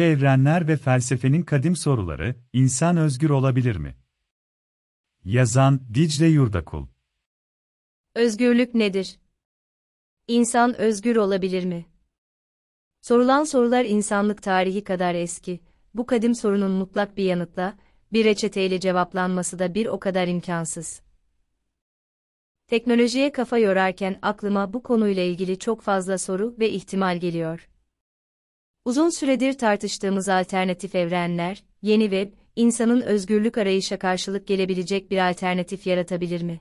Evrenler ve felsefenin kadim soruları, insan özgür olabilir mi? Yazan Dicle Yurdakul Özgürlük nedir? İnsan özgür olabilir mi? Sorulan sorular insanlık tarihi kadar eski. Bu kadim sorunun mutlak bir yanıtla, bir reçeteyle cevaplanması da bir o kadar imkansız. Teknolojiye kafa yorarken aklıma bu konuyla ilgili çok fazla soru ve ihtimal geliyor. Uzun süredir tartıştığımız alternatif evrenler, yeni web, insanın özgürlük arayışa karşılık gelebilecek bir alternatif yaratabilir mi?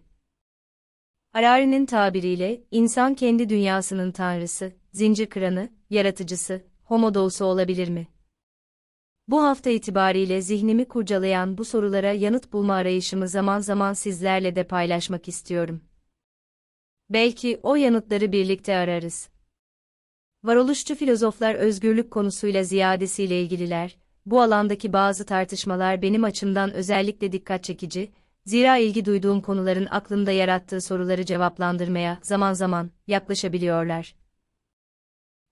Harari'nin tabiriyle, insan kendi dünyasının tanrısı, zincir kıranı, yaratıcısı, homo dousu olabilir mi? Bu hafta itibariyle zihnimi kurcalayan bu sorulara yanıt bulma arayışımı zaman zaman sizlerle de paylaşmak istiyorum. Belki o yanıtları birlikte ararız. Varoluşçu filozoflar özgürlük konusuyla ziyadesiyle ilgililer, bu alandaki bazı tartışmalar benim açımdan özellikle dikkat çekici, zira ilgi duyduğum konuların aklımda yarattığı soruları cevaplandırmaya zaman zaman yaklaşabiliyorlar.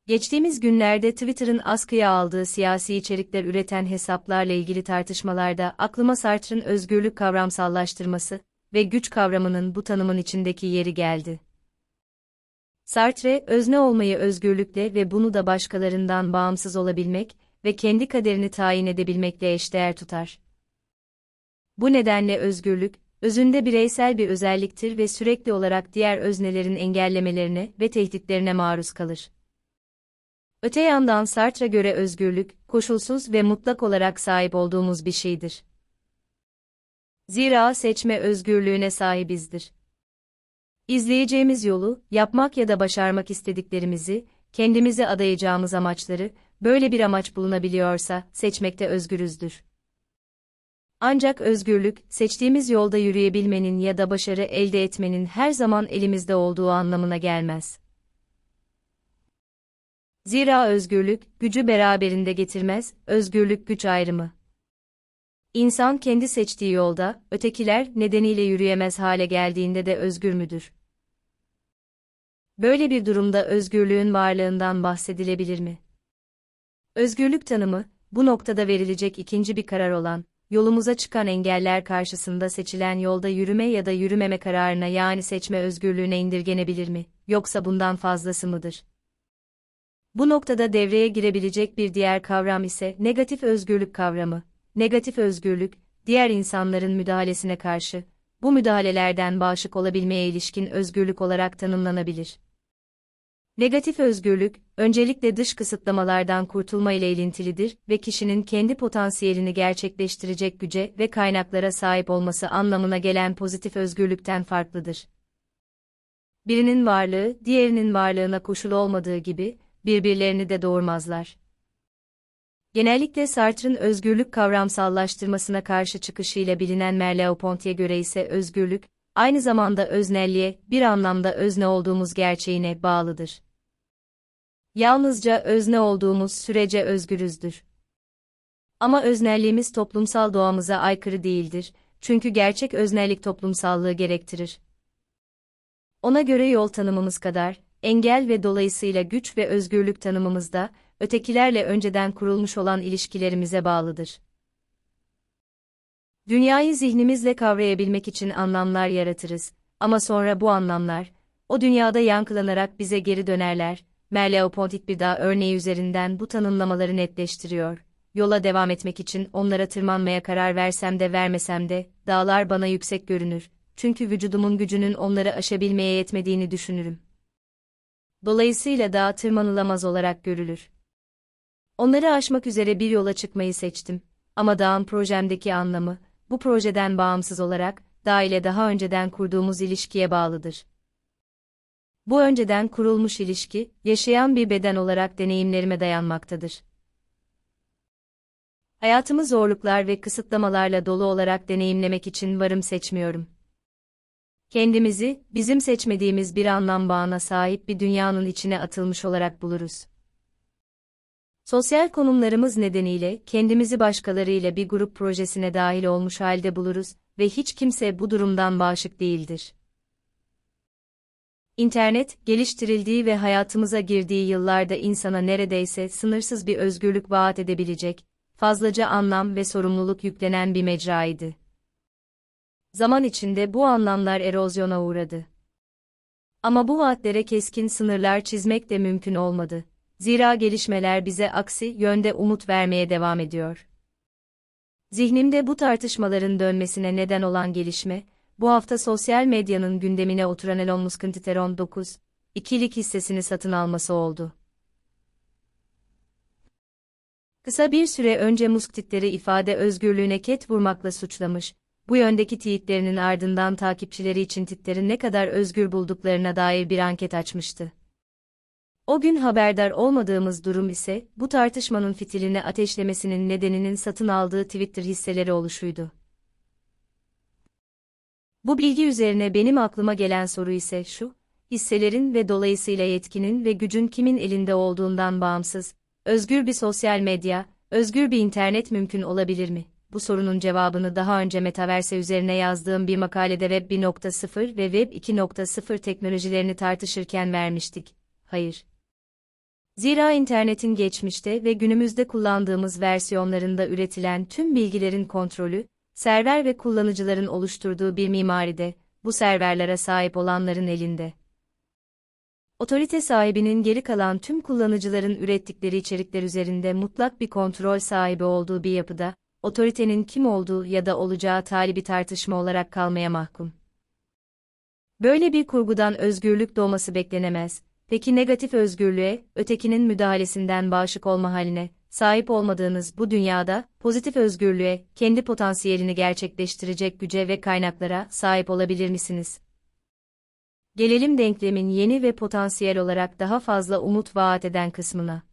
Geçtiğimiz günlerde Twitter'ın askıya aldığı siyasi içerikler üreten hesaplarla ilgili tartışmalarda aklıma Sartre'ın özgürlük kavramsallaştırması ve güç kavramının bu tanımın içindeki yeri geldi. Sartre, özne olmayı özgürlükle ve bunu da başkalarından bağımsız olabilmek ve kendi kaderini tayin edebilmekle eşdeğer tutar. Bu nedenle özgürlük, özünde bireysel bir özelliktir ve sürekli olarak diğer öznelerin engellemelerine ve tehditlerine maruz kalır. Öte yandan Sartre göre özgürlük, koşulsuz ve mutlak olarak sahip olduğumuz bir şeydir. Zira seçme özgürlüğüne sahibizdir. İzleyeceğimiz yolu, yapmak ya da başarmak istediklerimizi, kendimize adayacağımız amaçları, böyle bir amaç bulunabiliyorsa, seçmekte özgürüzdür. Ancak özgürlük, seçtiğimiz yolda yürüyebilmenin ya da başarı elde etmenin her zaman elimizde olduğu anlamına gelmez. Zira özgürlük, gücü beraberinde getirmez, özgürlük güç ayrımı. İnsan kendi seçtiği yolda, ötekiler nedeniyle yürüyemez hale geldiğinde de özgür müdür? Böyle bir durumda özgürlüğün varlığından bahsedilebilir mi? Özgürlük tanımı, bu noktada verilecek ikinci bir karar olan, yolumuza çıkan engeller karşısında seçilen yolda yürüme ya da yürümeme kararına yani seçme özgürlüğüne indirgenebilir mi, yoksa bundan fazlası mıdır? Bu noktada devreye girebilecek bir diğer kavram ise negatif özgürlük kavramı. Negatif özgürlük, diğer insanların müdahalesine karşı, bu müdahalelerden bağışık olabilmeye ilişkin özgürlük olarak tanımlanabilir. Negatif özgürlük, öncelikle dış kısıtlamalardan kurtulma ile ilintilidir ve kişinin kendi potansiyelini gerçekleştirecek güce ve kaynaklara sahip olması anlamına gelen pozitif özgürlükten farklıdır. Birinin varlığı, diğerinin varlığına koşul olmadığı gibi, birbirlerini de doğurmazlar. Genellikle Sartre'ın özgürlük kavramsallaştırmasına karşı çıkışıyla bilinen Merleau-Ponty'e göre ise özgürlük, aynı zamanda öznelliğe, bir anlamda özne olduğumuz gerçeğine bağlıdır. Yalnızca özne olduğumuz sürece özgürüzdür. Ama öznelliğimiz toplumsal doğamıza aykırı değildir, çünkü gerçek öznellik toplumsallığı gerektirir. Ona göre yol tanımımız kadar, engel ve dolayısıyla güç ve özgürlük tanımımız da, ötekilerle önceden kurulmuş olan ilişkilerimize bağlıdır. Dünyayı zihnimizle kavrayabilmek için anlamlar yaratırız ama sonra bu anlamlar, o dünyada yankılanarak bize geri dönerler. Merleau-Ponty bir daha örneği üzerinden bu tanımlamaları netleştiriyor. Yola devam etmek için onlara tırmanmaya karar versem de vermesem de, dağlar bana yüksek görünür. Çünkü vücudumun gücünün onları aşabilmeye yetmediğini düşünürüm. Dolayısıyla dağ tırmanılamaz olarak görülür. Onları aşmak üzere bir yola çıkmayı seçtim. Ama dağın projemdeki anlamı, bu projeden bağımsız olarak, dağ ile daha önceden kurduğumuz ilişkiye bağlıdır. Bu önceden kurulmuş ilişki, yaşayan bir beden olarak deneyimlerime dayanmaktadır. Hayatımı zorluklar ve kısıtlamalarla dolu olarak deneyimlemek için varım seçmiyorum. Kendimizi, bizim seçmediğimiz bir anlam bağına sahip bir dünyanın içine atılmış olarak buluruz. Sosyal konumlarımız nedeniyle kendimizi başkalarıyla bir grup projesine dahil olmuş halde buluruz ve hiç kimse bu durumdan bağışık değildir. İnternet, geliştirildiği ve hayatımıza girdiği yıllarda insana neredeyse sınırsız bir özgürlük vaat edebilecek, fazlaca anlam ve sorumluluk yüklenen bir mecraydı. Zaman içinde bu anlamlar erozyona uğradı. Ama bu vaatlere keskin sınırlar çizmek de mümkün olmadı. Zira gelişmeler bize aksi yönde umut vermeye devam ediyor. Zihnimde bu tartışmaların dönmesine neden olan gelişme, bu hafta sosyal medyanın gündemine oturan Elon Musk'ın Titeron 9, ikilik hissesini satın alması oldu. Kısa bir süre önce Musk Twitter'ı ifade özgürlüğüne ket vurmakla suçlamış, bu yöndeki tweetlerinin ardından takipçileri için Twitter'ı ne kadar özgür bulduklarına dair bir anket açmıştı. O gün haberdar olmadığımız durum ise, bu tartışmanın fitilini ateşlemesinin nedeninin satın aldığı Twitter hisseleri oluşuydu. Bu bilgi üzerine benim aklıma gelen soru ise şu, hisselerin ve dolayısıyla yetkinin ve gücün kimin elinde olduğundan bağımsız, özgür bir sosyal medya, özgür bir internet mümkün olabilir mi? Bu sorunun cevabını daha önce Metaverse üzerine yazdığım bir makalede Web 1.0 ve Web 2.0 teknolojilerini tartışırken vermiştik. Hayır. Zira internetin geçmişte ve günümüzde kullandığımız versiyonlarında üretilen tüm bilgilerin kontrolü, server ve kullanıcıların oluşturduğu bir mimaride, bu serverlere sahip olanların elinde. Otorite sahibinin geri kalan tüm kullanıcıların ürettikleri içerikler üzerinde mutlak bir kontrol sahibi olduğu bir yapıda, otoritenin kim olduğu ya da olacağı talibi tartışma olarak kalmaya mahkum. Böyle bir kurgudan özgürlük doğması beklenemez. Peki negatif özgürlüğe, ötekinin müdahalesinden bağışık olma haline, sahip olmadığınız bu dünyada, pozitif özgürlüğe, kendi potansiyelini gerçekleştirecek güce ve kaynaklara sahip olabilir misiniz? Gelelim denklemin yeni ve potansiyel olarak daha fazla umut vaat eden kısmına.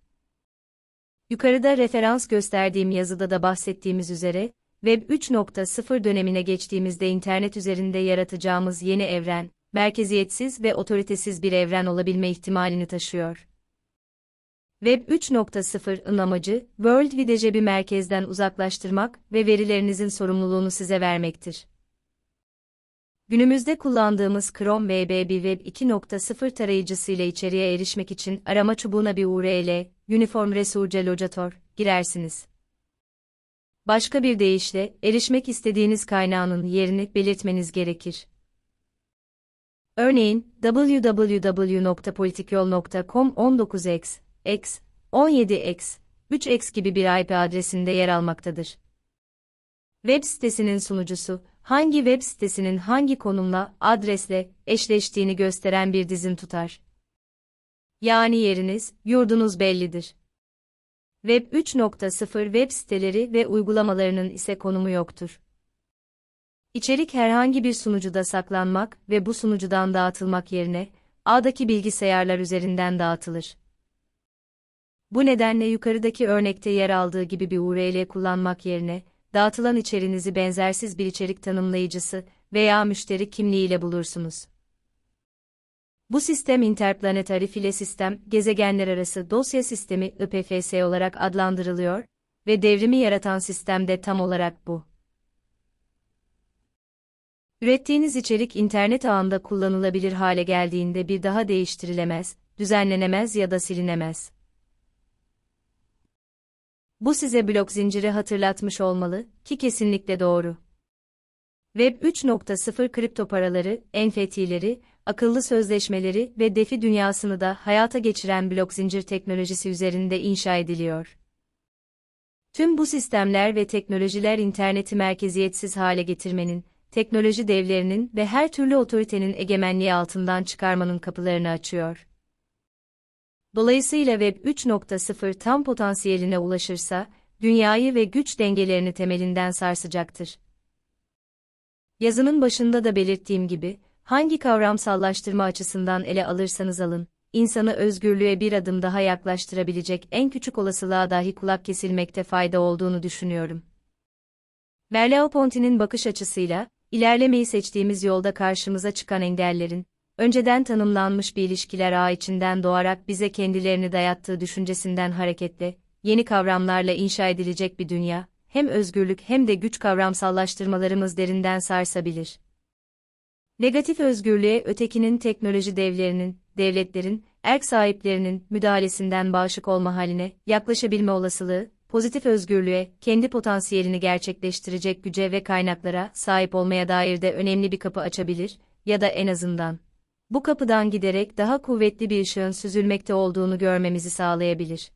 Yukarıda referans gösterdiğim yazıda da bahsettiğimiz üzere, Web 3.0 dönemine geçtiğimizde internet üzerinde yaratacağımız yeni evren, merkeziyetsiz ve otoritesiz bir evren olabilme ihtimalini taşıyor. Web 3.0'ın amacı, World Wide bir merkezden uzaklaştırmak ve verilerinizin sorumluluğunu size vermektir. Günümüzde kullandığımız Chrome VB bir Web 2.0 tarayıcısı ile içeriye erişmek için arama çubuğuna bir URL, Uniform Resurce Locator, girersiniz. Başka bir deyişle, erişmek istediğiniz kaynağının yerini belirtmeniz gerekir. Örneğin, www.politikyol.com 19x, x, 17x, 3x gibi bir IP adresinde yer almaktadır. Web sitesinin sunucusu, hangi web sitesinin hangi konumla, adresle eşleştiğini gösteren bir dizin tutar. Yani yeriniz, yurdunuz bellidir. Web 3.0 web siteleri ve uygulamalarının ise konumu yoktur. İçerik herhangi bir sunucuda saklanmak ve bu sunucudan dağıtılmak yerine, ağdaki bilgisayarlar üzerinden dağıtılır. Bu nedenle yukarıdaki örnekte yer aldığı gibi bir URL kullanmak yerine, dağıtılan içerinizi benzersiz bir içerik tanımlayıcısı veya müşteri kimliğiyle bulursunuz. Bu sistem interplanetary file sistem, gezegenler arası dosya sistemi IPFS olarak adlandırılıyor ve devrimi yaratan sistem de tam olarak bu. Ürettiğiniz içerik internet ağında kullanılabilir hale geldiğinde bir daha değiştirilemez, düzenlenemez ya da silinemez. Bu size blok zinciri hatırlatmış olmalı ki kesinlikle doğru. Web 3.0 kripto paraları, NFT'leri, akıllı sözleşmeleri ve defi dünyasını da hayata geçiren blok zincir teknolojisi üzerinde inşa ediliyor. Tüm bu sistemler ve teknolojiler interneti merkeziyetsiz hale getirmenin, teknoloji devlerinin ve her türlü otoritenin egemenliği altından çıkarmanın kapılarını açıyor. Dolayısıyla Web 3.0 tam potansiyeline ulaşırsa, dünyayı ve güç dengelerini temelinden sarsacaktır. Yazımın başında da belirttiğim gibi, hangi kavramsallaştırma açısından ele alırsanız alın, insanı özgürlüğe bir adım daha yaklaştırabilecek en küçük olasılığa dahi kulak kesilmekte fayda olduğunu düşünüyorum. Merleau-Ponty'nin bakış açısıyla, ilerlemeyi seçtiğimiz yolda karşımıza çıkan engellerin, önceden tanımlanmış bir ilişkiler ağı içinden doğarak bize kendilerini dayattığı düşüncesinden hareketle, yeni kavramlarla inşa edilecek bir dünya, hem özgürlük hem de güç kavramsallaştırmalarımız derinden sarsabilir. Negatif özgürlüğe ötekinin teknoloji devlerinin, devletlerin, erk sahiplerinin müdahalesinden bağışık olma haline yaklaşabilme olasılığı, pozitif özgürlüğe, kendi potansiyelini gerçekleştirecek güce ve kaynaklara sahip olmaya dair de önemli bir kapı açabilir ya da en azından bu kapıdan giderek daha kuvvetli bir ışığın süzülmekte olduğunu görmemizi sağlayabilir.